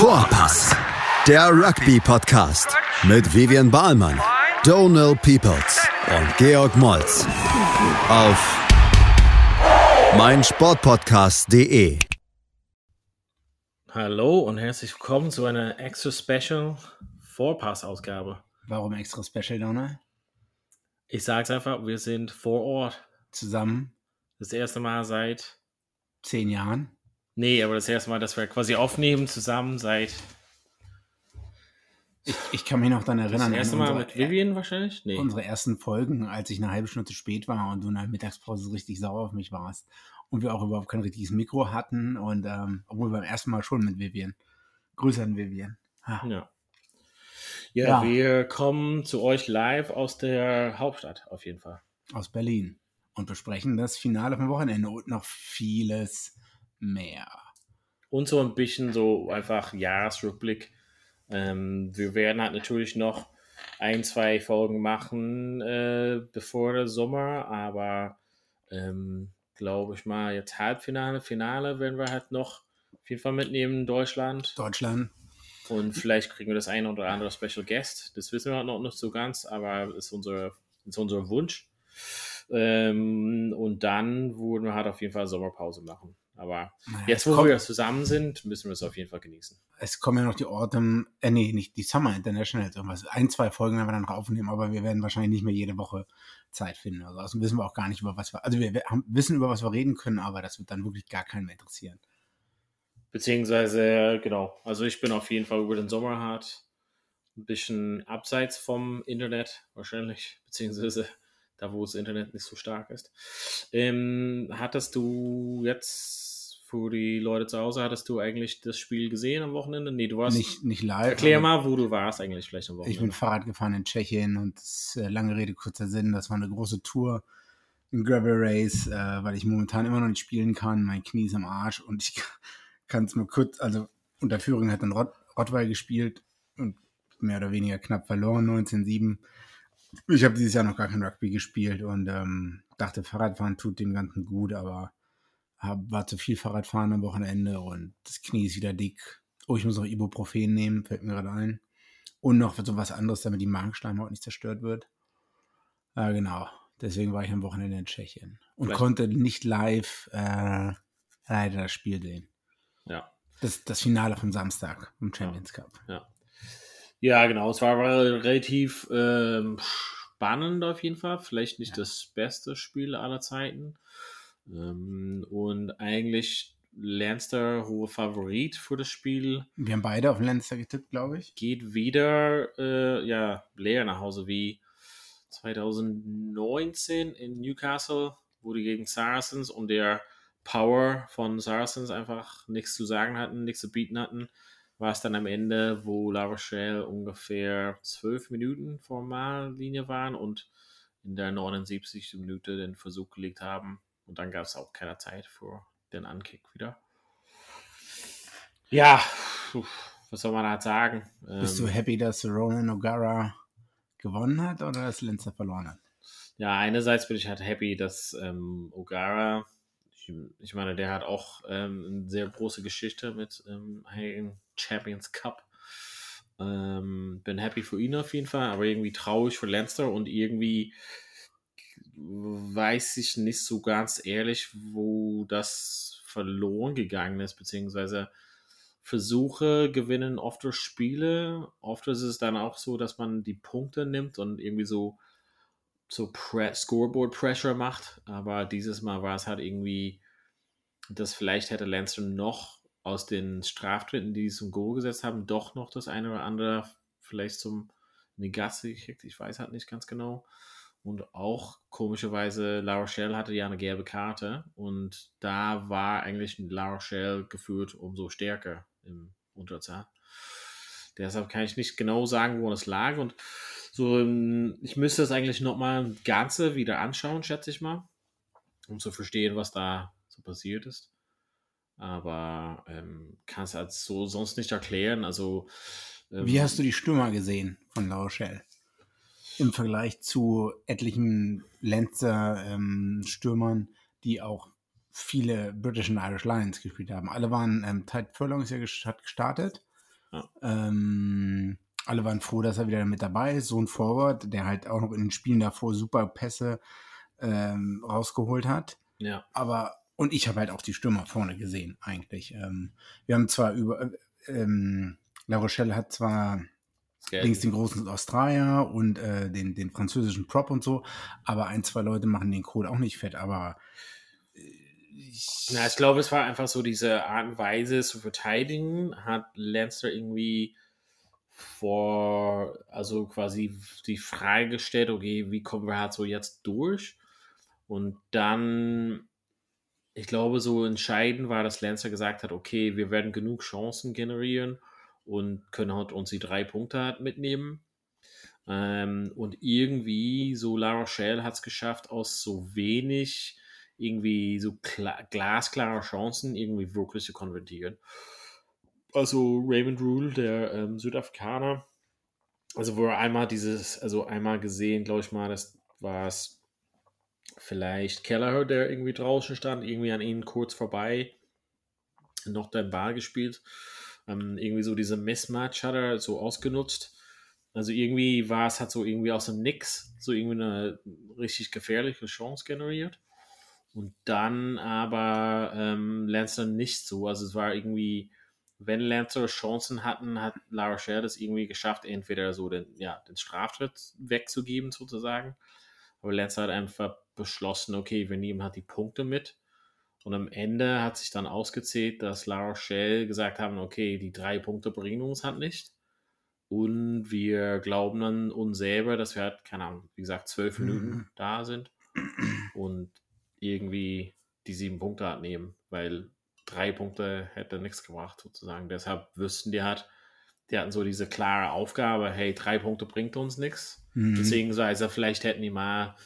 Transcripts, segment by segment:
Vorpass, der Rugby-Podcast mit Vivian Bahlmann, Donal Peoples und Georg Moltz auf meinsportpodcast.de. Hallo und herzlich willkommen zu einer extra Special Vorpass-Ausgabe. Warum extra Special, Donald? Ich sag's einfach, wir sind vor Ort. Zusammen Das erste Mal seit. zehn Jahren. Nee, aber das erste Mal, dass wir quasi aufnehmen zusammen seit. Ich, ich kann mich noch daran Das erinnern. erste an Mal unsere, mit Vivian wahrscheinlich? Nee. unsere ersten Folgen, als ich eine halbe Stunde zu spät war und du in der Mittagspause richtig sauer auf mich warst. Und wir auch überhaupt kein richtiges Mikro hatten. Und ähm, obwohl beim ersten Mal schon mit Vivian. Grüße an Vivian. Ha. Ja. ja. Ja. wir kommen zu euch live aus der Hauptstadt, auf jeden Fall. Aus Berlin. Und besprechen das Finale vom Wochenende und noch vieles mehr. Und so ein bisschen so einfach Jahresrückblick. Ähm, wir werden halt natürlich noch ein, zwei Folgen machen äh, bevor der Sommer, aber ähm, glaube ich mal, jetzt Halbfinale, Finale werden wir halt noch auf jeden Fall mitnehmen in Deutschland. Deutschland. Und vielleicht kriegen wir das eine oder andere Special Guest. Das wissen wir halt noch nicht so ganz, aber ist unser, ist unser Wunsch. Ähm, und dann würden wir halt auf jeden Fall Sommerpause machen. Aber Naja, jetzt, wo kommt- wir zusammen sind, müssen wir es auf jeden Fall genießen. es kommen ja noch die Autumn, äh, nee, nicht die Summer Internationals, irgendwas. Ein, zwei Folgen werden wir dann noch aufnehmen, aber wir werden wahrscheinlich nicht mehr jede Woche Zeit finden. Also außerdem wissen wir auch gar nicht, über was wir, also wir, wir haben, wissen, über was wir reden können, aber das wird dann wirklich gar keinen mehr interessieren. Beziehungsweise, genau, also ich bin auf jeden Fall über den Sommer hart ein bisschen abseits vom Internet wahrscheinlich, beziehungsweise da, wo das Internet nicht so stark ist. Ähm, hattest du jetzt für die Leute zu Hause, hattest du eigentlich das Spiel gesehen am Wochenende? Nee, du warst. Nicht, nicht live. Erklär mal, wo du warst eigentlich vielleicht am Wochenende. Ich bin Fahrrad gefahren in Tschechien und äh, lange Rede, kurzer Sinn, das war eine große Tour, ein Gravel Race, äh, weil ich momentan immer noch nicht spielen kann. Mein Knie ist am Arsch und ich kann es mal kurz, also unter Führung hat dann Rott, Rottweil gespielt und mehr oder weniger knapp verloren, 19-7. Ich habe dieses Jahr noch gar kein Rugby gespielt und ähm, dachte, Fahrradfahren tut dem Ganzen gut, aber hab, war zu viel Fahrradfahren am Wochenende und das Knie ist wieder dick. Oh, ich muss auch Ibuprofen nehmen, fällt mir gerade ein. Und noch so was anderes, damit die Magenschleimhaut nicht zerstört wird. Ja, genau. Deswegen war ich am Wochenende in Tschechien und Vielleicht- konnte nicht live äh, leider das Spiel sehen. ja. Das, das Finale vom Samstag im Champions Cup. Ja, genau. Es war re- relativ ähm, spannend auf jeden Fall. Vielleicht nicht Ja. das beste Spiel aller Zeiten. Ähm, und eigentlich Lanster hohe Favorit für das Spiel Wir haben beide auf den Lannister getippt, glaube ich. geht wieder äh, ja, leer nach Hause wie 2019 in Newcastle, wo die gegen Saracens und der Power von Saracens einfach nichts zu sagen hatten, nichts zu bieten hatten, war es dann am Ende, wo La Rochelle ungefähr zwölf Minuten vor Mahllinie waren und in der 79. Minute den Versuch gelegt haben. Und dann gab es auch keine Zeit für den Ankick wieder. Ja, was soll man da sagen? Bist Ähm, du happy, dass Ronan O'Gara gewonnen hat oder dass Lannister verloren hat? Ja, einerseits bin ich halt happy, dass ähm, O'Gara, ich, ich meine, der hat auch ähm, eine sehr große Geschichte mit ähm, Champions Cup. Ähm, bin happy für ihn auf jeden Fall, aber irgendwie traurig für Lancer und irgendwie weiß ich nicht so ganz ehrlich, wo das verloren gegangen ist, beziehungsweise Versuche gewinnen oft durch Spiele. Oft ist es dann auch so, dass man die Punkte nimmt und irgendwie so so Pre Scoreboard Pressure macht, aber dieses Mal war es halt irgendwie, dass vielleicht hätte Lancer noch aus den Straftritten, die sie zum Goal gesetzt haben, doch noch das eine oder andere vielleicht zum Gasse gekriegt. Ich weiß halt nicht ganz genau. Und auch komischerweise, La Rochelle hatte ja eine gelbe Karte und da war eigentlich La Rochelle geführt umso stärker im Unterzahl. Deshalb kann ich nicht genau sagen, wo das lag. Und so, ähm, ich müsste es eigentlich nochmal Ganze wieder anschauen, schätze ich mal, um zu verstehen, was da so passiert ist. Aber ähm, kann es halt so sonst nicht erklären. Also, ähm, Wie hast du die Stürmer gesehen von La Rochelle? Im Vergleich zu etlichen Lancer-Stürmern, die auch viele British and Irish Lions gespielt haben. Alle waren, ähm, Tide Furlong ist ja ges- hat gestartet. Ja. Ähm, alle waren froh, dass er wieder mit dabei ist. So ein Forward, der halt auch noch in den Spielen davor super Pässe ähm, rausgeholt hat. Ja. Aber, und ich habe halt auch die Stürmer vorne gesehen, eigentlich. Ähm, wir haben zwar über, äh, ähm, La Rochelle hat zwar links den großen Australier und äh, den, den französischen Prop und so, aber ein, zwei Leute machen den Kohl auch nicht fett, aber äh, ich, Na, ich glaube, es war einfach so diese Art und Weise zu verteidigen, hat Lancer irgendwie vor, also quasi die Frage gestellt, okay, wie kommen wir halt so jetzt durch? Und dann, ich glaube, so entscheidend war, dass Lancer gesagt hat, okay, wir werden genug Chancen generieren und können halt uns die drei Punkte halt mitnehmen. Ähm, und irgendwie, so La Rochelle hat es geschafft, aus so wenig irgendwie so glasklare Chancen irgendwie wirklich zu konvertieren. Also Raymond Rule, der ähm, Südafrikaner, also wo er einmal dieses, also einmal gesehen, glaube ich mal, das war es vielleicht Kelleher, der irgendwie draußen stand, irgendwie an ihnen kurz vorbei, noch den Ball gespielt. Ähm, irgendwie so diese Mismatch hat er so ausgenutzt. Also irgendwie war es halt so irgendwie aus dem Nix, so irgendwie eine richtig gefährliche Chance generiert. Und dann aber ähm, Lancer nicht so. Also es war irgendwie, wenn Lancer Chancen hatten, hat Lara Scher das irgendwie geschafft, entweder so den, ja, den Straftritt wegzugeben sozusagen. Aber Lancer hat einfach beschlossen, okay, wir nehmen halt die Punkte mit. Und am Ende hat sich dann ausgezählt, dass La Rochelle gesagt haben, okay, die drei Punkte bringen uns halt nicht. Und wir glauben dann uns selber, dass wir halt, keine Ahnung, wie gesagt, zwölf mhm. Minuten da sind und irgendwie die sieben Punkte halt nehmen, weil drei Punkte hätte nichts gebracht sozusagen. Deshalb wüssten die halt, die hatten so diese klare Aufgabe, hey, drei Punkte bringt uns nichts. Mhm. Beziehungsweise vielleicht hätten die mal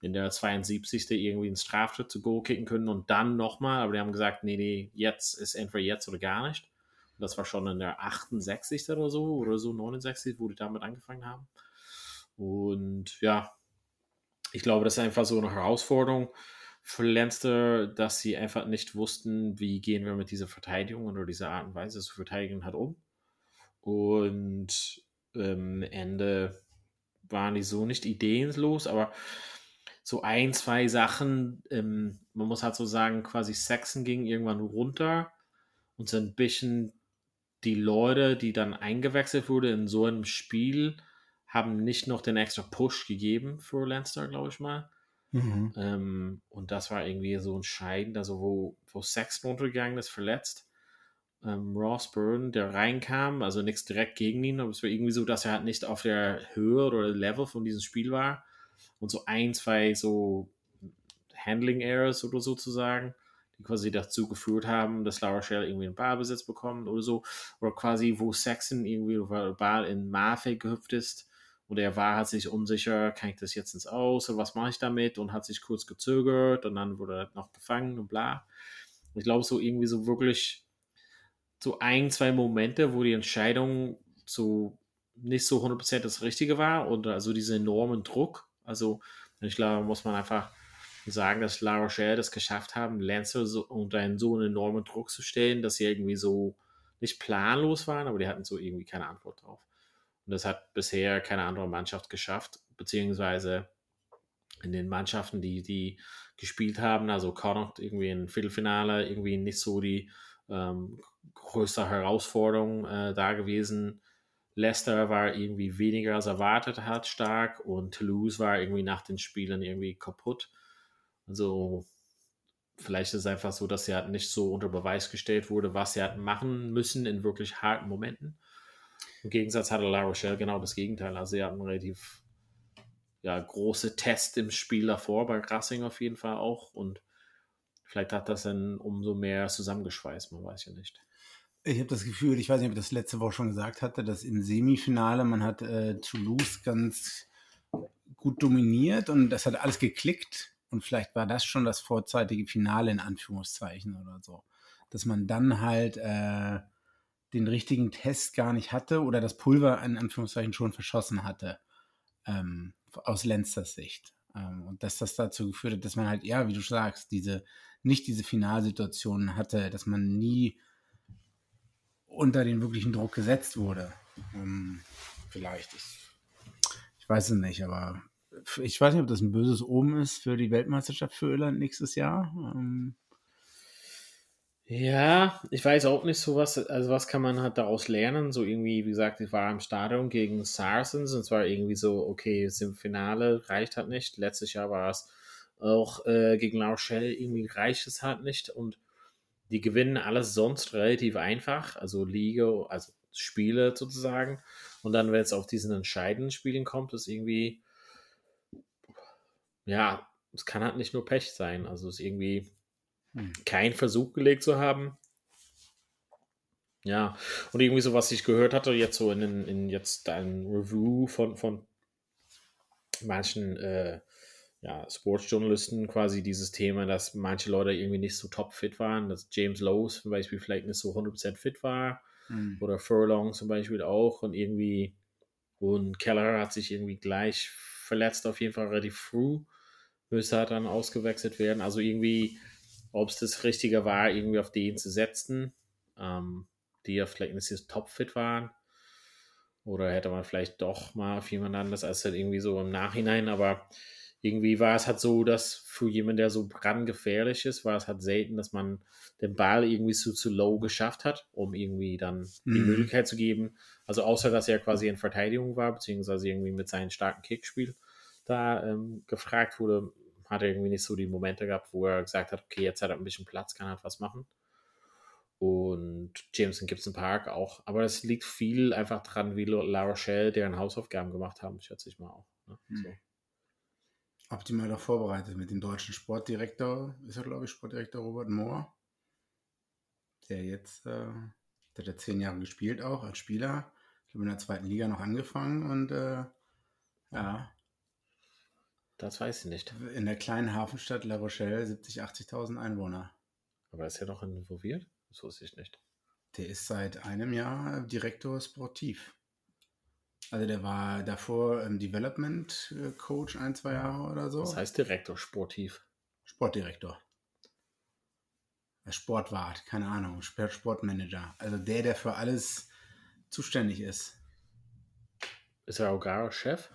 in der 72. irgendwie einen Strafschritt zu Go kicken können und dann nochmal, aber die haben gesagt, nee, nee, jetzt ist entweder jetzt oder gar nicht. Und das war schon in der 68. oder so, oder so 69, wo die damit angefangen haben. Und ja, ich glaube, das ist einfach so eine Herausforderung für Leinster, dass sie einfach nicht wussten, wie gehen wir mit dieser Verteidigung oder dieser Art und Weise zu verteidigen hat um. Und am ähm, Ende waren die so nicht ideenlos, aber so ein, zwei Sachen, ähm, man muss halt so sagen, quasi Saxon ging irgendwann runter und so ein bisschen die Leute, die dann eingewechselt wurde in so einem Spiel, haben nicht noch den extra Push gegeben für Lancer, glaube ich mal. Mhm. Ähm, und das war irgendwie so entscheidend, also wo, wo Saxon runtergegangen ist, verletzt. Ähm, Ross Byrne, der reinkam, also nichts direkt gegen ihn, aber es war irgendwie so, dass er halt nicht auf der Höhe oder Level von diesem Spiel war und so ein, zwei so Handling Errors oder sozusagen, die quasi dazu geführt haben, dass Laura Shell irgendwie einen Ballbesitz bekommt oder so. Oder quasi, wo Saxon irgendwie über Ball in Marfe gehüpft ist und er war, hat sich unsicher, kann ich das jetzt ins Aus oder was mache ich damit und hat sich kurz gezögert und dann wurde er noch gefangen und bla. Ich glaube, so irgendwie so wirklich so ein, zwei Momente, wo die Entscheidung so nicht so 100% das Richtige war und also diesen enormen Druck also ich glaube, muss man einfach sagen, dass La Rochelle das geschafft haben, Lancer so, unter einen so einen enormen Druck zu stellen, dass sie irgendwie so nicht planlos waren, aber die hatten so irgendwie keine Antwort drauf. Und das hat bisher keine andere Mannschaft geschafft, beziehungsweise in den Mannschaften, die, die gespielt haben, also Connacht irgendwie im Viertelfinale, irgendwie nicht so die ähm, größte Herausforderung äh, da gewesen. Leicester war irgendwie weniger als erwartet hat stark und Toulouse war irgendwie nach den Spielen irgendwie kaputt. Also vielleicht ist es einfach so, dass sie halt nicht so unter Beweis gestellt wurde, was sie hatten machen müssen in wirklich harten Momenten. Im Gegensatz hatte La Rochelle genau das Gegenteil. Also sie hatten relativ ja, große Test im Spiel davor, bei Grassing auf jeden Fall auch. Und vielleicht hat das dann umso mehr zusammengeschweißt, man weiß ja nicht. Ich habe das Gefühl, ich weiß nicht, ob ich das letzte Woche schon gesagt hatte, dass im Semifinale man hat äh, Toulouse ganz gut dominiert und das hat alles geklickt. Und vielleicht war das schon das vorzeitige Finale in Anführungszeichen oder so, dass man dann halt äh, den richtigen Test gar nicht hatte oder das Pulver in Anführungszeichen schon verschossen hatte ähm, aus Lenzers Sicht. Ähm, und dass das dazu geführt hat, dass man halt ja, wie du sagst, diese nicht diese Finalsituationen hatte, dass man nie unter den wirklichen Druck gesetzt wurde. Ähm, vielleicht. Ich, ich weiß es nicht, aber ich weiß nicht, ob das ein böses Omen ist für die Weltmeisterschaft für Irland nächstes Jahr. Ähm, ja, ich weiß auch nicht so was, also was kann man halt daraus lernen? So irgendwie, wie gesagt, ich war im Stadion gegen Saracens und zwar irgendwie so, okay, jetzt im Finale reicht halt nicht. Letztes Jahr war es auch äh, gegen La Rochelle, irgendwie reicht es halt nicht und die gewinnen alles sonst relativ einfach, also Liga, also Spiele sozusagen. Und dann, wenn es auf diesen entscheidenden Spielen kommt, ist irgendwie, ja, es kann halt nicht nur Pech sein. Also es ist irgendwie hm. kein Versuch gelegt zu haben. Ja, und irgendwie so, was ich gehört hatte, jetzt so in, in jetzt ein Review von, von manchen äh, ja, Sportsjournalisten quasi dieses Thema, dass manche Leute irgendwie nicht so topfit waren, dass James Lowe zum Beispiel vielleicht nicht so 100% fit war mhm. oder Furlong zum Beispiel auch und irgendwie und Keller hat sich irgendwie gleich verletzt, auf jeden Fall relativ früh, müsste halt dann ausgewechselt werden, also irgendwie ob es das Richtige war, irgendwie auf den zu setzen, ähm, die ja vielleicht nicht so topfit waren. Oder hätte man vielleicht doch mal auf jemand anderes als halt irgendwie so im Nachhinein, aber irgendwie war es halt so, dass für jemanden, der so brandgefährlich ist, war es halt selten, dass man den Ball irgendwie so zu low geschafft hat, um irgendwie dann die mhm. Möglichkeit zu geben. Also außer, dass er quasi in Verteidigung war, beziehungsweise irgendwie mit seinem starken Kickspiel da ähm, gefragt wurde, hat er irgendwie nicht so die Momente gehabt, wo er gesagt hat, okay, jetzt hat er ein bisschen Platz, kann halt was machen. Und Jameson Gibson Park auch. Aber es liegt viel einfach dran, wie La Rochelle deren Hausaufgaben gemacht haben, schätze ich mal auch. Ne? Hm. So. Optimal auch vorbereitet mit dem deutschen Sportdirektor, ist er glaube ich Sportdirektor Robert Mohr, der jetzt, äh, der hat zehn Jahre gespielt auch als Spieler, ich glaube in der zweiten Liga noch angefangen und äh, ja, das weiß ich nicht. In der kleinen Hafenstadt La Rochelle 70.000, 80.000 Einwohner. Aber ist er noch involviert? Das wusste ich nicht. Der ist seit einem Jahr Direktor Sportiv. Also der war davor ähm, Development äh, Coach ein, zwei Jahre oder so. Was heißt Direktor Sportiv? Sportdirektor. Sportwart, keine Ahnung, Sportmanager. Also der, der für alles zuständig ist. Ist er auch gar Chef?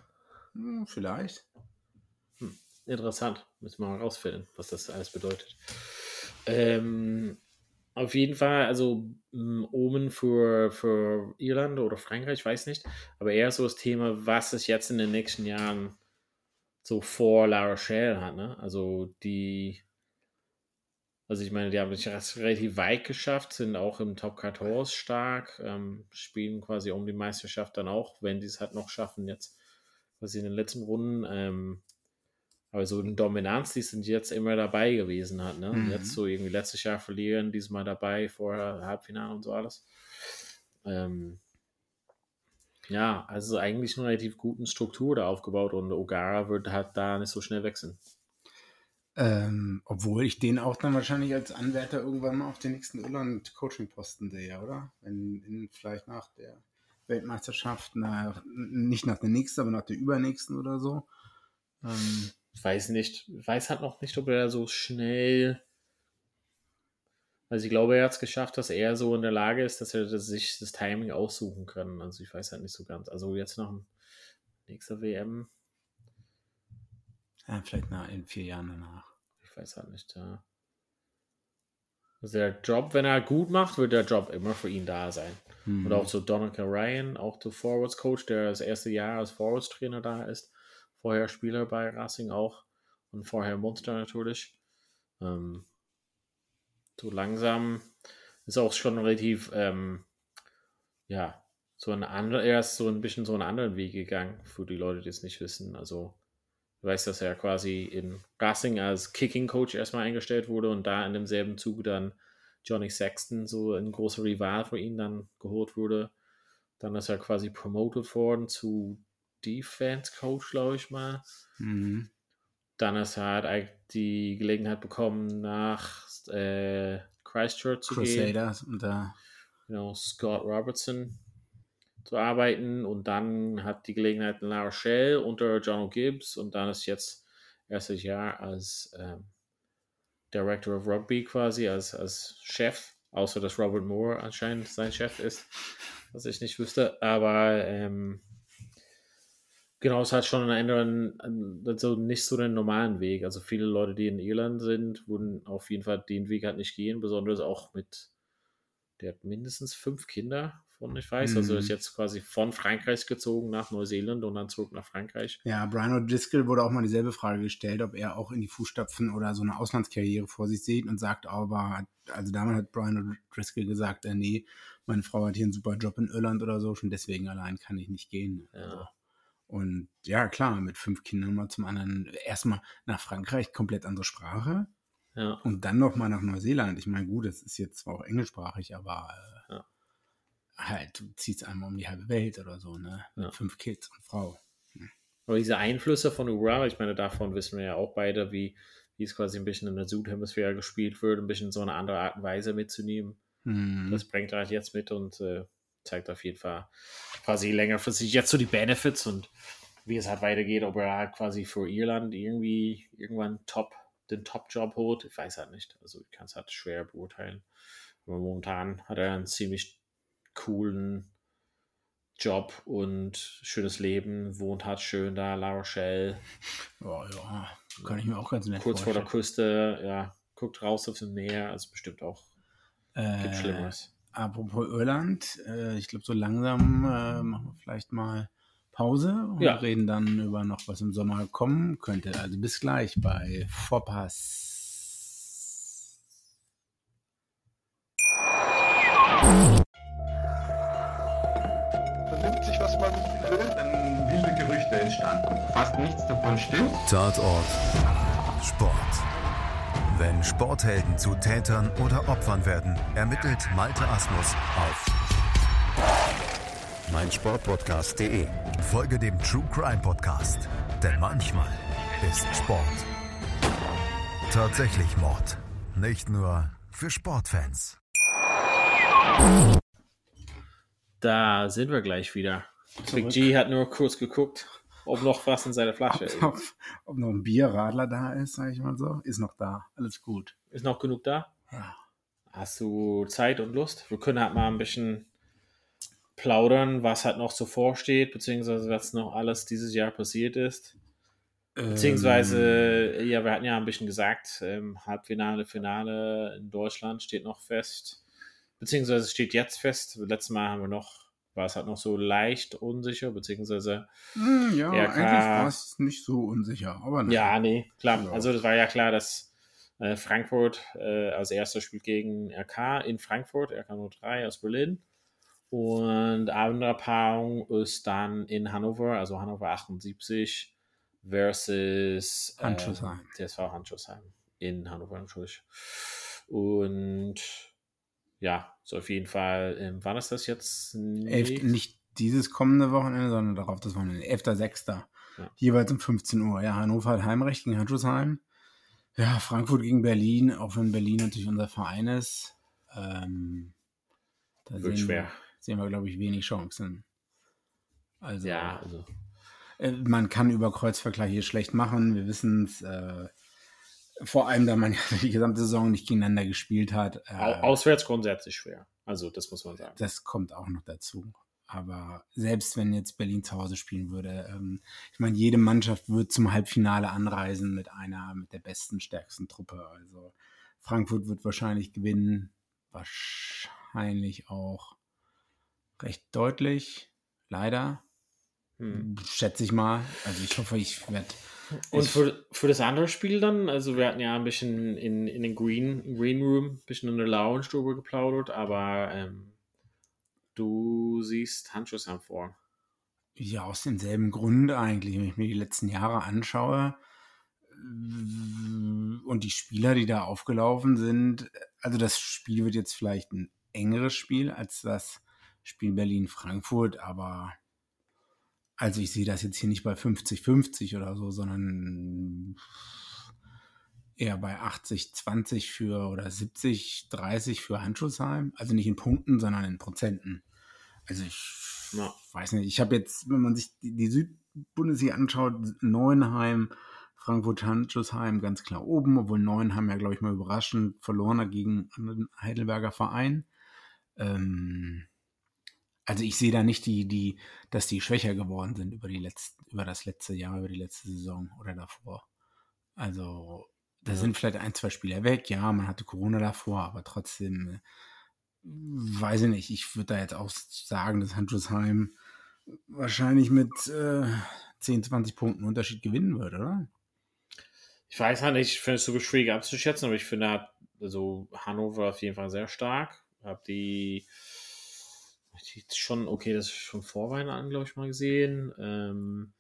Hm, vielleicht. Interessant. Müssen wir mal rausfinden, was das alles bedeutet. Ähm, auf jeden Fall, also mm, Omen für, für Irland oder Frankreich, ich weiß nicht. Aber eher so das Thema, was es jetzt in den nächsten Jahren so vor La Rochelle hat. Ne? Also die, also ich meine, die haben sich relativ weit geschafft, sind auch im Top 14 stark, ähm, spielen quasi um die Meisterschaft dann auch, wenn die es halt noch schaffen, jetzt quasi in den letzten Runden. Ähm, aber so eine Dominanz, die sind jetzt immer dabei gewesen hat, ne? Mhm. Jetzt so irgendwie letztes Jahr verlieren, diesmal dabei, vorher Halbfinale und so alles. Ähm, ja, also eigentlich eine relativ guten Struktur da aufgebaut und Ogara wird halt da nicht so schnell wechseln. Ähm, obwohl ich den auch dann wahrscheinlich als Anwärter irgendwann mal auf den nächsten Irland-Coaching-Posten sehe, oder? Wenn in, vielleicht nach der Weltmeisterschaft, na, nicht nach der nächsten, aber nach der übernächsten oder so. Ähm, weiß nicht, weiß halt noch nicht, ob er so schnell. Also ich glaube, er hat es geschafft, dass er so in der Lage ist, dass er sich das Timing aussuchen kann. Also ich weiß halt nicht so ganz. Also jetzt noch nächster WM. Ja, vielleicht nach, in vier Jahren danach. Ich weiß halt nicht, ja. Also der Job, wenn er gut macht, wird der Job immer für ihn da sein. Mhm. Und auch so Donica Ryan, auch der Forwards Coach, der das erste Jahr als Forwards Trainer da ist vorher Spieler bei Racing auch und vorher Monster natürlich. Ähm, so langsam ist auch schon relativ, ähm, ja, so ein anderer, er ist so ein bisschen so einen anderen Weg gegangen, für die Leute, die es nicht wissen. Also, du weißt, dass er quasi in Racing als Kicking Coach erstmal eingestellt wurde und da in demselben Zuge dann Johnny Sexton, so ein großer Rival für ihn dann geholt wurde. Dann ist er quasi promoted worden zu Defense Coach, glaube ich mal. Mhm. Dann ist er halt die Gelegenheit bekommen, nach äh, Christchurch zu Crusaders gehen. Und da. Genau, Scott Robertson zu arbeiten und dann hat die Gelegenheit in La Rochelle unter John Gibbs und dann ist jetzt erstes Jahr als ähm, Director of Rugby quasi, als, als Chef Außer dass Robert Moore anscheinend sein Chef ist, was ich nicht wüsste. Aber ähm, genau, es hat schon einen anderen, also nicht so den normalen Weg. Also viele Leute, die in Irland sind, würden auf jeden Fall den Weg halt nicht gehen, besonders auch mit, der hat mindestens fünf Kinder von ich weiß. Also ist Mhm. jetzt quasi von Frankreich gezogen nach Neuseeland und dann zurück nach Frankreich. Ja, Brian O'Driscoll wurde auch mal dieselbe Frage gestellt, ob er auch in die Fußstapfen oder so eine Auslandskarriere vor sich sieht und sagt aber, also damals hat Brian O'Driscoll gesagt, äh, nee, meine Frau hat hier einen super Job in Irland oder so, schon deswegen allein kann ich nicht gehen. Ja. Also, und ja, klar, mit fünf Kindern mal zum anderen, erstmal nach Frankreich, komplett andere Sprache Ja, und dann noch mal nach Neuseeland. Ich meine, gut, das ist jetzt zwar auch englischsprachig, aber äh, Ja. halt, du ziehst einmal um die halbe Welt oder so, ne? Mit Ja. fünf Kids und Frau. aber diese Einflüsse von Ura, ich meine, davon wissen wir ja auch beide, wie, wie es quasi ein bisschen in der Südhemisphäre gespielt wird, ein bisschen so eine andere Art und Weise mitzunehmen. Hm. Das bringt er halt jetzt mit und äh, zeigt auf jeden Fall quasi längerfristig jetzt so die Benefits und wie es halt weitergeht, ob er halt quasi für Irland irgendwie irgendwann top, den Top-Job holt. Ich weiß halt nicht. Also ich kann es halt schwer beurteilen. Aber momentan hat er einen ziemlich coolen Job und schönes Leben, wohnt halt schön da, La Rochelle, Oh, ja, kann ich mir auch ganz nett kurz vor der vorstellen. Küste, ja, guckt raus aufs Meer, also bestimmt auch, gibt Äh, Schlimmeres. Apropos Irland, äh, ich glaube, so langsam äh, machen wir vielleicht mal Pause und Ja. reden dann über noch, was im Sommer kommen könnte. Also bis gleich bei Vorpass. Man nimmt sich, was man will. dann wilde Gerüchte entstanden. Fast nichts davon stimmt. Tatort Sport. Wenn Sporthelden zu Tätern oder Opfern werden, ermittelt Malte Asmus auf meinsportpodcast.de. Folge dem True Crime Podcast, denn manchmal ist Sport tatsächlich Mord. Nicht nur für Sportfans. Da sind wir gleich wieder. Big Zurück. G hat nur kurz geguckt, ob noch was in seiner Flasche ist. Ob, ob noch ein Bierradler da ist, sage ich mal so. Ist noch da. Alles gut. Ist noch genug da? Ja. Hast du Zeit und Lust? Wir können halt mal ein bisschen plaudern, was halt noch so vorsteht, beziehungsweise was noch alles dieses Jahr passiert ist. Beziehungsweise, Ähm. ja, wir hatten ja ein bisschen gesagt, ähm, Halbfinale, Finale in Deutschland steht noch fest. Beziehungsweise steht jetzt fest. Letztes Mal haben wir noch, war es halt noch so leicht unsicher, beziehungsweise Hm, ja, eigentlich war es nicht so unsicher. Aber nein. Ja, nee, klar. Ja. Also das war ja klar, dass äh, Frankfurt äh, als erster spielt gegen RK in Frankfurt, RK 03 aus Berlin. Und andere Paarung ist dann in Hannover, also Hannover 78 versus Handschuhsheim. TSV Handschuhsheim in Hannover natürlich. Und ja, so auf jeden Fall, ähm, wann ist das jetzt? Elf, Nicht- dieses kommende Wochenende, sondern darauf das Wochenende. 11.06. Ja. Jeweils um 15 Uhr. Ja, Hannover hat Heimrecht gegen Handschuhsheim. Ja, Frankfurt gegen Berlin, auch wenn Berlin natürlich unser Verein ist. Ähm, da Wird sehen, schwer. Sehen wir, glaube ich, wenig Chancen. Also, Ja, also äh, man kann über Kreuzvergleich hier schlecht machen. Wir wissen es. Äh, vor allem, da man ja die gesamte Saison nicht gegeneinander gespielt hat. Äh, au- auswärts grundsätzlich schwer. Also das muss man sagen. das kommt auch noch dazu. Aber selbst wenn jetzt Berlin zu Hause spielen würde, ähm, ich meine, jede Mannschaft wird zum Halbfinale anreisen mit einer, mit der besten, stärksten Truppe. Also Frankfurt wird wahrscheinlich gewinnen, wahrscheinlich auch recht deutlich, leider, Hm. schätze ich mal. Also ich hoffe, ich werde. Und ich- für, für das andere Spiel dann, also wir hatten ja ein bisschen in, in den Green, Green Room, ein bisschen in der Lounge drüber geplaudert, aber ähm, du siehst Handschuhsheim vor. Ja, aus demselben Grund eigentlich, wenn ich mir die letzten Jahre anschaue und die Spieler, die da aufgelaufen sind. Also das Spiel wird jetzt vielleicht ein engeres Spiel als das Spiel Berlin-Frankfurt, aber also ich sehe das jetzt hier nicht bei 50-50 oder so, sondern eher bei 80-20 für oder 70-30 für Handschuhsheim. Also nicht in Punkten, sondern in Prozenten. Also ich Ja. weiß nicht, ich habe jetzt, wenn man sich die, die Südbundesliga anschaut, Neuenheim, Frankfurt Handelsheim ganz klar oben, obwohl haben ja, glaube ich, mal überraschend verloren gegen einen Heidelberger Verein. Ähm, also ich sehe da nicht die, die, dass die schwächer geworden sind über die letzten, über das letzte Jahr, über die letzte Saison oder davor. Also da ja. sind vielleicht ein, zwei Spieler weg, ja, man hatte Corona davor, aber trotzdem, äh, weiß ich nicht, ich würde da jetzt auch sagen, dass Handelsheim wahrscheinlich mit äh, 10, 20 Punkten Unterschied gewinnen wird, oder? Ich weiß halt nicht, ich finde es super schwierig abzuschätzen, aber ich finde, also Hannover auf jeden Fall sehr stark. Hab die schon, okay, das ist schon vor Weihnachten, glaube ich, mal gesehen. Ähm,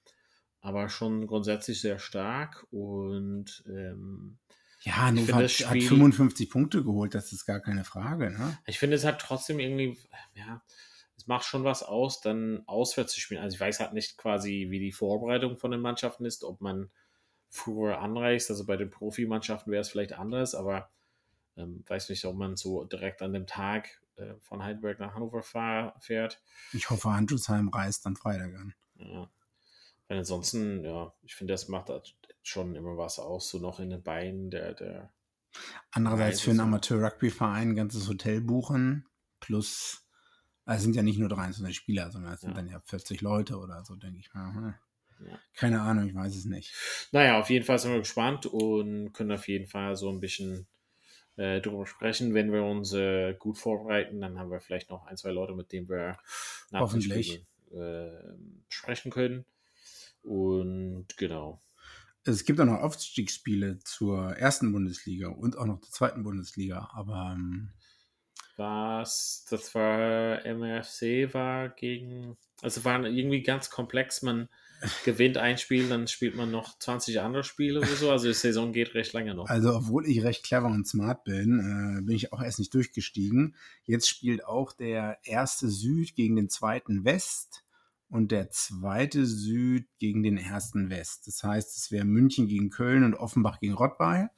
aber schon grundsätzlich sehr stark und ähm, ja, Hannover hat, Spiel, hat 55 Punkte geholt, das ist gar keine Frage. Ne? Ich finde, es hat trotzdem irgendwie, ja, es macht schon was aus, dann auswärts zu spielen. Also ich weiß halt nicht quasi, wie die Vorbereitung von den Mannschaften ist, ob man früher anreist. Also bei den Profimannschaften wäre es vielleicht anders, aber ähm, weiß nicht, ob man so direkt an dem Tag äh, von Heidelberg nach Hannover fahr, fährt. Ich hoffe, Handelsheim reist dann Freitag an. Ja. Weil ansonsten, ja, ich finde, das macht halt schon immer was aus, so noch in den Beinen der. der Andererseits für einen Amateur-Rugby-Verein ein ganzes Hotel buchen plus also es sind ja nicht nur 23 Spieler, sondern es sind ja. dann ja 40 Leute oder so, denke ich mal. Hm. Ja. Keine Ahnung, ich weiß es nicht. Naja, auf jeden Fall sind wir gespannt und können auf jeden Fall so ein bisschen äh, drüber sprechen. Wenn wir uns äh, gut vorbereiten, dann haben wir vielleicht noch ein, zwei Leute, mit denen wir nach Hoffentlich. äh, sprechen können. Und genau. Es gibt auch noch Aufstiegsspiele zur ersten Bundesliga und auch noch zur zweiten Bundesliga, aber ähm, was, das war MFC, war gegen, also war irgendwie ganz komplex. Man gewinnt ein Spiel, dann spielt man noch 20 andere Spiele oder so. Also die Saison geht recht lange noch. Also, obwohl ich recht clever und smart bin, äh, bin ich auch erst nicht durchgestiegen. Jetzt spielt auch der erste Süd gegen den zweiten West und der zweite Süd gegen den ersten West. Das heißt, es wäre München gegen Köln und Offenbach gegen Rottweil.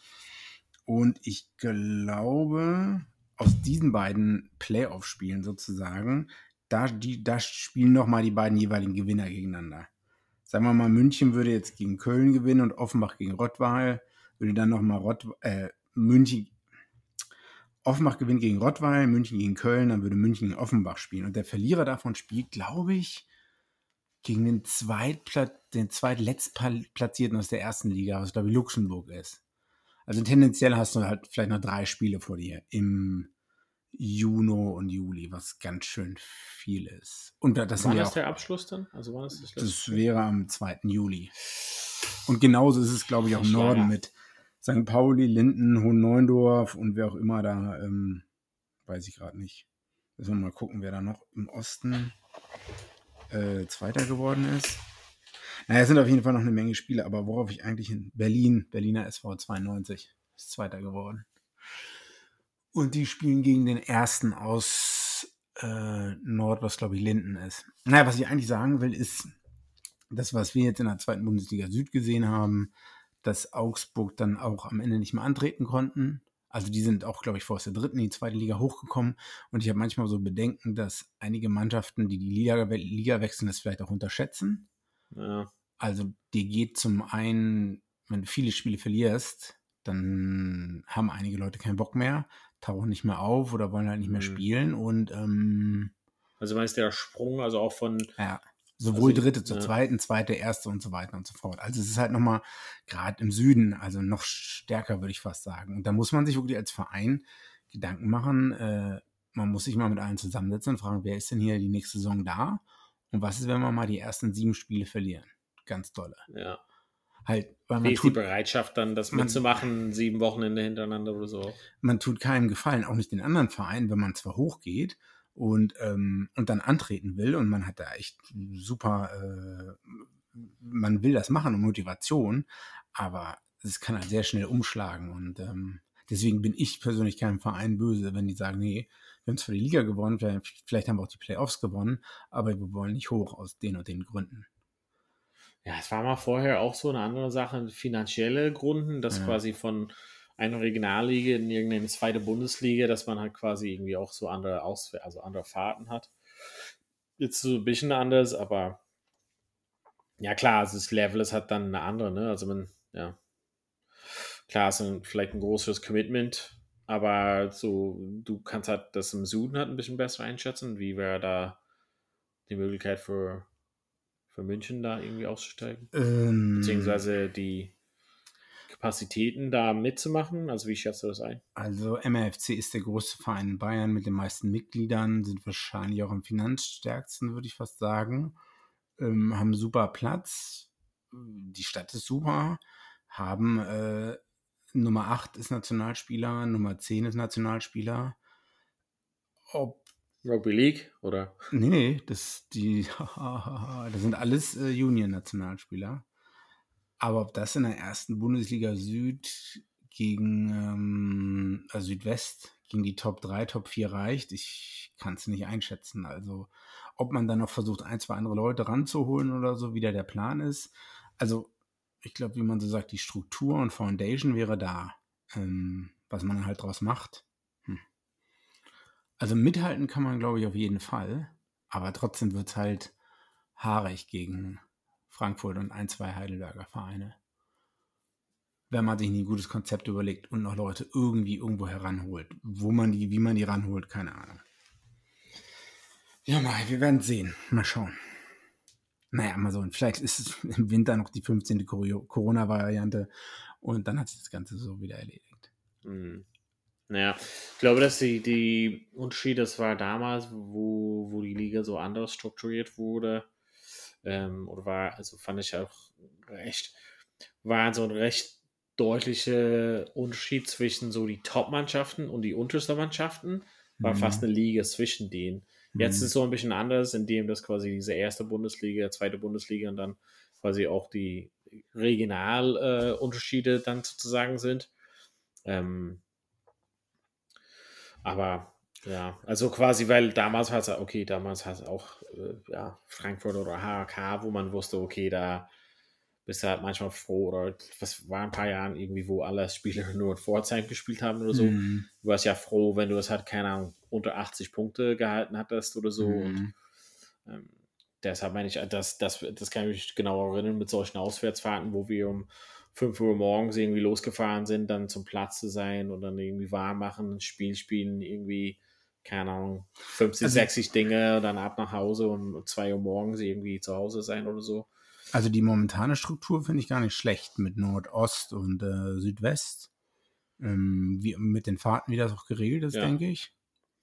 Und ich glaube, aus diesen beiden Playoff-Spielen sozusagen, da, die, da spielen nochmal die beiden jeweiligen Gewinner gegeneinander. Sagen wir mal, München würde jetzt gegen Köln gewinnen und Offenbach gegen Rottweil, würde dann nochmal Rott, äh, München, Offenbach gewinnt gegen Rottweil, München gegen Köln, dann würde München gegen Offenbach spielen. Und der Verlierer davon spielt, glaube ich, gegen den, Zweitplat den zweitletztplatzierten aus der ersten Liga, was glaube ich Luxemburg ist. Also tendenziell hast du halt vielleicht noch drei Spiele vor dir im Juni und Juli, was ganz schön viel ist. Und das wann ist auch, der Abschluss dann? Also wann ist das, das wäre am 2. Juli. Und genauso ist es, glaube ich, auch im Norden mit St. Pauli, Linden, Hohen und wer auch immer da, ähm, weiß ich gerade nicht. Müssen wir mal gucken, wer da noch im Osten äh, Zweiter geworden ist. Naja, es sind auf jeden Fall noch eine Menge Spiele, aber worauf ich eigentlich in Berlin, Berliner SV 92, ist Zweiter geworden. Und die spielen gegen den ersten aus äh, Nord, was glaube ich Linden ist. Naja, was ich eigentlich sagen will, ist, das, was wir jetzt in der zweiten Bundesliga Süd gesehen haben, dass Augsburg dann auch am Ende nicht mehr antreten konnten. Also die sind auch, glaube ich, vor aus der dritten in die zweite Liga hochgekommen. Und ich habe manchmal so Bedenken, dass einige Mannschaften, die die Liga, Liga wechseln, das vielleicht auch unterschätzen. Ja. Also dir geht zum einen, wenn du viele Spiele verlierst, dann haben einige Leute keinen Bock mehr, tauchen nicht mehr auf oder wollen halt nicht mehr mhm. spielen und ähm, also meinst du der Sprung, also auch von ja, sowohl also, dritte zur ja. zweiten, zweite, erste und so weiter und so fort. Also es ist halt nochmal gerade im Süden, also noch stärker würde ich fast sagen. Und da muss man sich wirklich als Verein Gedanken machen. Äh, man muss sich mal mit allen zusammensetzen und fragen, wer ist denn hier die nächste Saison da? Und was ist, wenn wir mal die ersten sieben Spiele verlieren? Ganz tolle. Ja. Halt, weil man ist tut, die Bereitschaft dann, das man, mitzumachen, sieben Wochenende hintereinander oder so? Man tut keinem Gefallen, auch nicht den anderen Vereinen, wenn man zwar hochgeht und, ähm, und dann antreten will und man hat da echt super, äh, man will das machen und Motivation, aber es kann halt sehr schnell umschlagen und ähm, deswegen bin ich persönlich keinem Verein böse, wenn die sagen, nee, wir haben zwar die Liga gewonnen, vielleicht haben wir auch die Playoffs gewonnen, aber wir wollen nicht hoch aus den und den Gründen. Ja, es war mal vorher auch so eine andere Sache, finanzielle Gründen, dass ja. quasi von einer Regionalliga in irgendeine zweite Bundesliga, dass man halt quasi irgendwie auch so andere Aus also andere Fahrten hat. Jetzt so ein bisschen anders, aber ja klar, also das Level ist halt dann eine andere, ne? Also man, ja, klar, es ist vielleicht ein größeres Commitment, aber so, du kannst halt das im Süden halt ein bisschen besser einschätzen. Wie wäre da die Möglichkeit für, für München da irgendwie auszusteigen? Ähm, Beziehungsweise die Kapazitäten da mitzumachen? Also wie schätzt du das ein? Also MRFC ist der größte Verein in Bayern mit den meisten Mitgliedern, sind wahrscheinlich auch am finanzstärksten, würde ich fast sagen. Ähm, haben super Platz. Die Stadt ist super. Haben äh, Nummer 8 ist Nationalspieler, Nummer 10 ist Nationalspieler. Ob Rugby League oder? Nee, nee, das, die, das sind alles äh, Union-Nationalspieler. Aber ob das in der ersten Bundesliga Süd gegen ähm, äh, Südwest gegen die Top 3, Top 4 reicht, ich kann es nicht einschätzen. Also ob man dann noch versucht, ein, zwei andere Leute ranzuholen oder so, wie da der Plan ist. Also ich glaube, wie man so sagt, die Struktur und Foundation wäre da. Ähm, was man halt draus macht. Also mithalten kann man, glaube ich, auf jeden Fall. Aber trotzdem wird es halt haarig gegen Frankfurt und ein, zwei Heidelberger Vereine. Wenn man sich ein gutes Konzept überlegt und noch Leute irgendwie irgendwo heranholt. Wo man die, wie man die ranholt, keine Ahnung. Ja, mal, wir werden sehen. Mal schauen. Naja, mal so. Vielleicht ist es im Winter noch die 15. Corona-Variante und dann hat sich das Ganze so wieder erledigt. Hm. Naja, ich glaube, dass die, die Unterschied, das war damals, wo, wo die Liga so anders strukturiert wurde, ähm, oder war, also fand ich auch recht, war so ein recht deutlicher Unterschied zwischen so die Top-Mannschaften und die untersten Mannschaften, war Mhm. fast eine Liga zwischen denen. Jetzt Mhm. ist es so ein bisschen anders, indem das quasi diese erste Bundesliga, zweite Bundesliga und dann quasi auch die Regionalunterschiede äh, dann sozusagen sind. Ähm, aber ja, also quasi, weil damals hat es, okay, damals hat es auch äh, ja, Frankfurt oder HK, wo man wusste, okay, da bist du halt manchmal froh oder was war ein paar Jahren irgendwie, wo alle Spieler nur in Pforzheim gespielt haben oder so. Mhm. Du warst ja froh, wenn du es halt, keine Ahnung, unter 80 Punkte gehalten hattest oder so. Und Mhm. ähm, deshalb meine ich, das, das, das kann ich mich genau erinnern mit solchen Auswärtsfahrten, wo wir um 5 Uhr morgens irgendwie losgefahren sind, dann zum Platz zu sein und dann irgendwie warm machen, ein Spiel spielen, irgendwie, keine Ahnung, 50, Also- 60 Dinge, dann ab nach Hause und um 2 Uhr morgens irgendwie zu Hause sein oder so. Also die momentane Struktur finde ich gar nicht schlecht mit Nordost und äh, Südwest. Ähm, wie, mit den Fahrten, wie das auch geregelt ist, Ja. denke ich.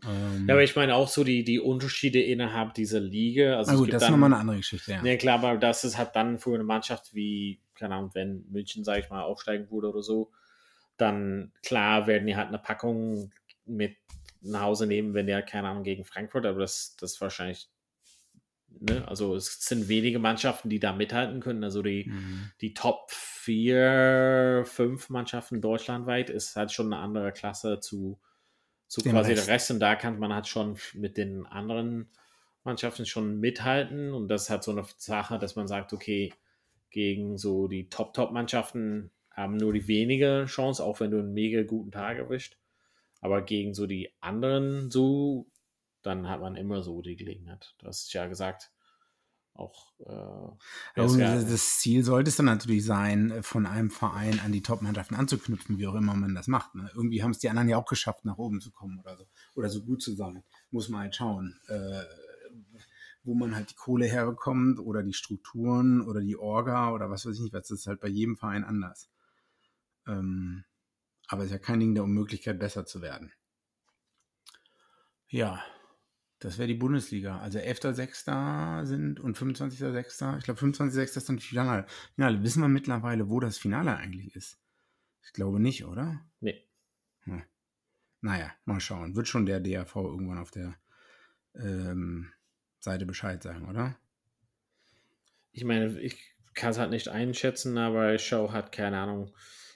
Ähm, Ja, aber ich meine auch so die, die Unterschiede innerhalb dieser Liga. Also na gut, das ist dann- nochmal eine andere Geschichte, ja. Ja, klar, aber das ist halt dann für eine Mannschaft wie, keine Ahnung, wenn München, sag ich mal, aufsteigen würde oder so, dann klar werden die halt eine Packung mit nach Hause nehmen, wenn der, keine Ahnung, gegen Frankfurt, aber das, das ist wahrscheinlich, ne, also es sind wenige Mannschaften, die da mithalten können. Also die, Mhm. die Top 4, 5 Mannschaften deutschlandweit ist halt schon eine andere Klasse zu, zu Dem quasi Rest. der Rest. Und da kann man halt schon mit den anderen Mannschaften schon mithalten. Und das ist halt so eine Sache, dass man sagt, okay, gegen so die Top-Top-Mannschaften haben nur die wenige Chance, auch wenn du einen mega guten Tag erwischt. Aber gegen so die anderen so, dann hat man immer so die Gelegenheit. Du hast ja gesagt, auch äh, und ja- das- das Ziel sollte es dann natürlich sein, von einem Verein an die Top-Mannschaften anzuknüpfen, wie auch immer man das macht. Ne? Irgendwie haben es die anderen ja auch geschafft, nach oben zu kommen oder so. Oder so gut zu sein. Muss man halt schauen, äh, wo man halt die Kohle herbekommt oder die Strukturen oder die Orga oder was weiß ich nicht, was das ist halt bei jedem Verein anders. Ähm, aber es ist ja kein Ding der Unmöglichkeit, besser zu werden. Ja, das wäre die Bundesliga. Also 11.06. sind und 25.06. Ich glaube, 25.06. ist dann Finale. Finale. Wissen wir mittlerweile, wo das Finale eigentlich ist? Ich glaube nicht, oder? nee. Naja, mal schauen. Wird schon der DAV irgendwann auf der ähm, Seite Bescheid sagen, oder? Ich meine, ich kann es halt nicht einschätzen, aber ich schaue halt, keine Ahnung.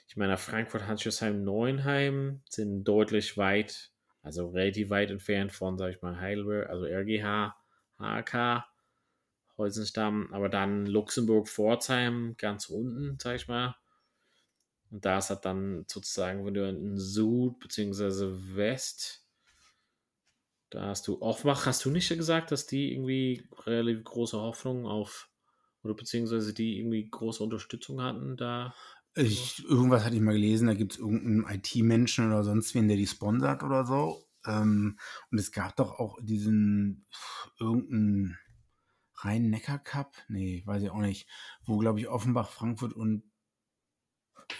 Ich meine, Frankfurt, Hanschesheim, Neuenheim sind deutlich weit, also relativ weit entfernt von, sag ich mal, Heidelberg, also RGH, HK, Heusenstamm, aber dann Luxemburg, Pforzheim ganz unten, sag ich mal. Und da ist halt dann sozusagen, wenn du in Süd bzw. West, da hast du Offenbach, hast du nicht gesagt, dass die irgendwie relativ große Hoffnung auf oder beziehungsweise die irgendwie große Unterstützung hatten da. Ich, irgendwas hatte ich mal gelesen, da gibt es irgendeinen IT-Menschen oder sonst wen, der die sponsert oder so. Ähm, und es gab doch auch diesen irgendeinen Rhein-Neckar-Cup, nee, weiß ich auch nicht, wo, glaube ich, Offenbach, Frankfurt und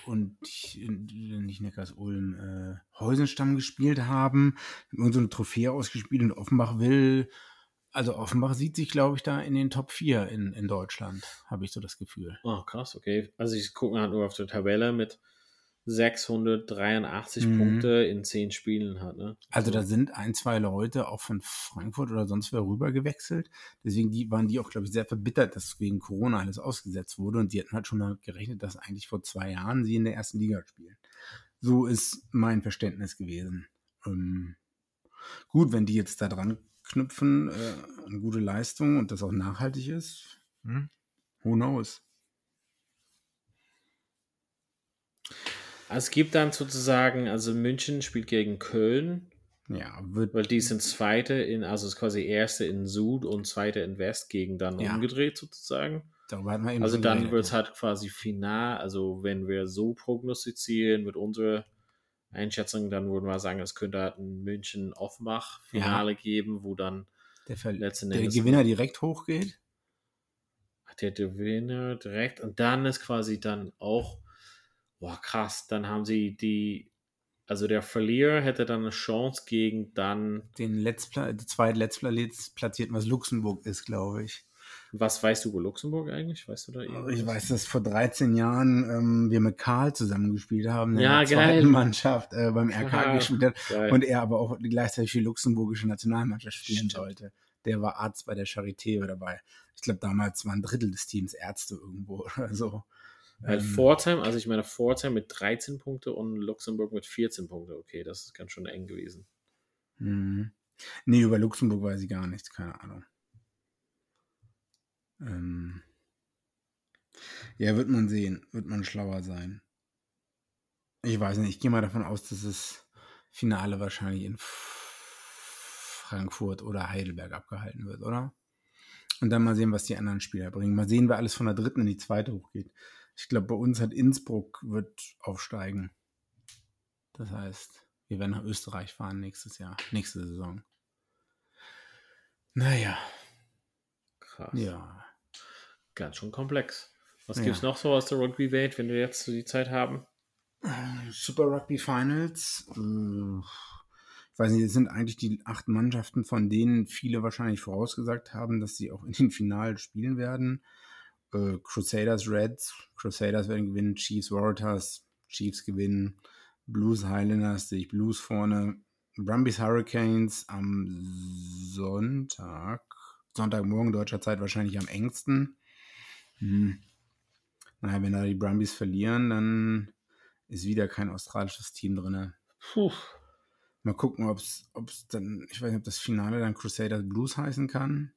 und nicht Neckars Ulm, äh, Heusenstamm gespielt haben, irgend so eine Trophäe ausgespielt und Offenbach will, also Offenbach sieht sich, glaube ich, da in den Top 4 in, in Deutschland, habe ich so das Gefühl. Oh, krass, okay. Also ich gucke halt nur auf der Tabelle mit 683 Mhm. Punkte in 10 Spielen hat, ne? Also da sind ein, zwei Leute auch von Frankfurt oder sonst wer rüber gewechselt. Deswegen die, waren die auch, glaube ich, sehr verbittert, dass wegen Corona alles ausgesetzt wurde. Und die hatten halt schon damit gerechnet, dass eigentlich vor zwei Jahren sie in der ersten Liga spielen. So ist mein Verständnis gewesen. Ähm, gut, wenn die jetzt da dran knüpfen, äh, eine gute Leistung und das auch nachhaltig ist, hm, who knows? Also es gibt dann sozusagen, also München spielt gegen Köln, Ja, wird weil die sind Zweite in, also es ist quasi Erste in Süd und Zweite in West gegen dann Ja. umgedreht sozusagen. darüber hatten wir eben Also dann wird es ja. halt quasi final, also wenn wir so prognostizieren mit unserer Einschätzung, dann würden wir sagen, es könnte halt ein München-Offenbach-Finale geben, wo dann der, Ver letzten der Endes Gewinner direkt hochgeht. der Gewinner direkt und dann ist quasi dann auch, boah krass, dann haben sie die, also der Verlierer hätte dann eine Chance gegen dann, Den Letztpla die Letztplatzierten, was Luxemburg ist, glaube ich. was weißt du über Luxemburg eigentlich? Weißt du da Ich irgendwas? weiß, dass vor 13 Jahren ähm, wir mit Karl zusammengespielt haben, Ja, in der geil. zweiten Mannschaft äh, beim RK Ja, gespielt hat Geil. und er aber auch gleichzeitig für die luxemburgische Nationalmannschaft spielen Stimmt. sollte. Der war Arzt bei der Charité dabei. Ich glaube, damals war ein Drittel des Teams Ärzte irgendwo oder so. Weil Ähm, Pforzheim, also ich meine Pforzheim mit 13 Punkte und Luxemburg mit 14 Punkte. Okay, das ist ganz schön eng gewesen. Mhm. Nee, über Luxemburg weiß ich gar nichts, keine Ahnung. Ähm ja, wird man sehen, wird man schlauer sein. Ich weiß nicht, ich gehe mal davon aus, dass das Finale wahrscheinlich in Frankfurt oder Heidelberg abgehalten wird, oder? Und dann mal sehen, was die anderen Spieler bringen. Mal sehen, wer alles von der dritten in die zweite hochgeht. Ich glaube, bei uns hat Innsbruck wird aufsteigen. Das heißt, wir werden nach Österreich fahren nächstes Jahr, nächste Saison. Naja, Krass. ja. Ganz schön komplex. Was Ja. gibt's noch so aus der Rugby-Welt, wenn wir jetzt so die Zeit haben? Super Rugby Finals. Ich weiß nicht, es sind eigentlich die acht Mannschaften, von denen viele wahrscheinlich vorausgesagt haben, dass sie auch in den Finalen spielen werden. Äh, Crusaders Reds, Crusaders werden gewinnen, Chiefs Waratahs, Chiefs gewinnen, Blues Highlanders sehe ich Blues vorne, Brumbies Hurricanes am Sonntag, Sonntagmorgen deutscher Zeit wahrscheinlich am engsten. Hm. Naja, wenn da die Brumbies verlieren, dann ist wieder kein australisches Team drin. Puh. Mal gucken, ob es dann, ich weiß nicht, ob das Finale dann Crusaders Blues heißen kann.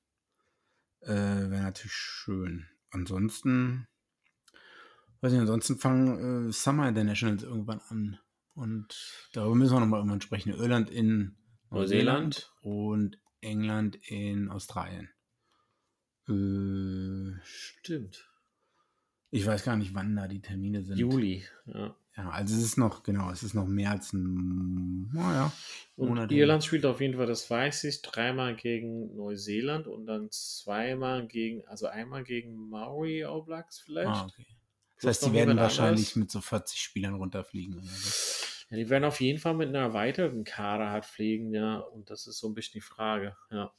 Äh, Wäre natürlich schön. Ansonsten, weiß nicht, ansonsten fangen äh, Summer Internationals irgendwann an. Und darüber müssen wir nochmal irgendwann sprechen. Irland in Neuseeland. und England in Australien. Äh, Stimmt. Ich weiß gar nicht, wann da die Termine sind. Juli. Ja. Ja, also es ist noch, genau, es ist noch mehr als ein, naja, Und Monat. Irland spielt auf jeden Fall, das weiß ich, dreimal gegen Neuseeland und dann zweimal gegen, also einmal gegen Maori All Blacks vielleicht. Ah, okay. Das heißt, die werden wahrscheinlich anderes. mit so 40 Spielern runterfliegen. Oder. Ja, die werden auf jeden Fall mit einer erweiterten Kader halt fliegen, ja, und das ist so ein bisschen die Frage, ja.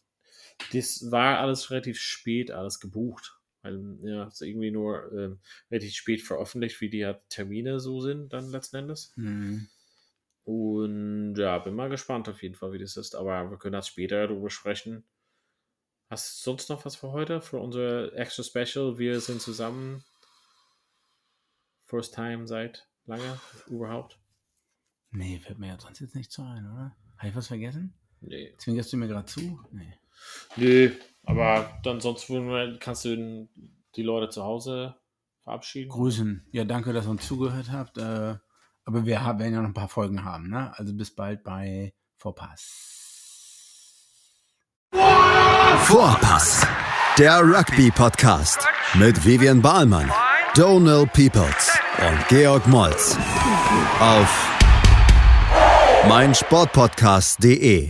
Das war alles relativ spät, alles gebucht. Weil, ja, es ist irgendwie nur ähm, relativ spät veröffentlicht, wie die halt Termine so sind, dann letzten Endes. Mhm. Und ja, bin mal gespannt auf jeden Fall, wie das ist. Aber wir können das später darüber sprechen. Hast du sonst noch was für heute? Für unser extra Special? Wir sind zusammen. First time seit lange überhaupt? Nee, fällt mir ja sonst jetzt nicht so ein, oder? Habe ich was vergessen? Nee. Zwingerst du mir gerade zu? Nee. Nö, aber dann sonst kannst du die Leute zu Hause verabschieden. Grüßen. Ja, danke, dass ihr uns zugehört habt. Äh, aber wir haben, werden ja noch ein paar Folgen haben, ne? Also bis bald bei Vorpass. Vorpass, der Rugby-Podcast mit Vivian Bahlmann, Donal Peoples und Georg Moltz auf meinsportpodcast.de.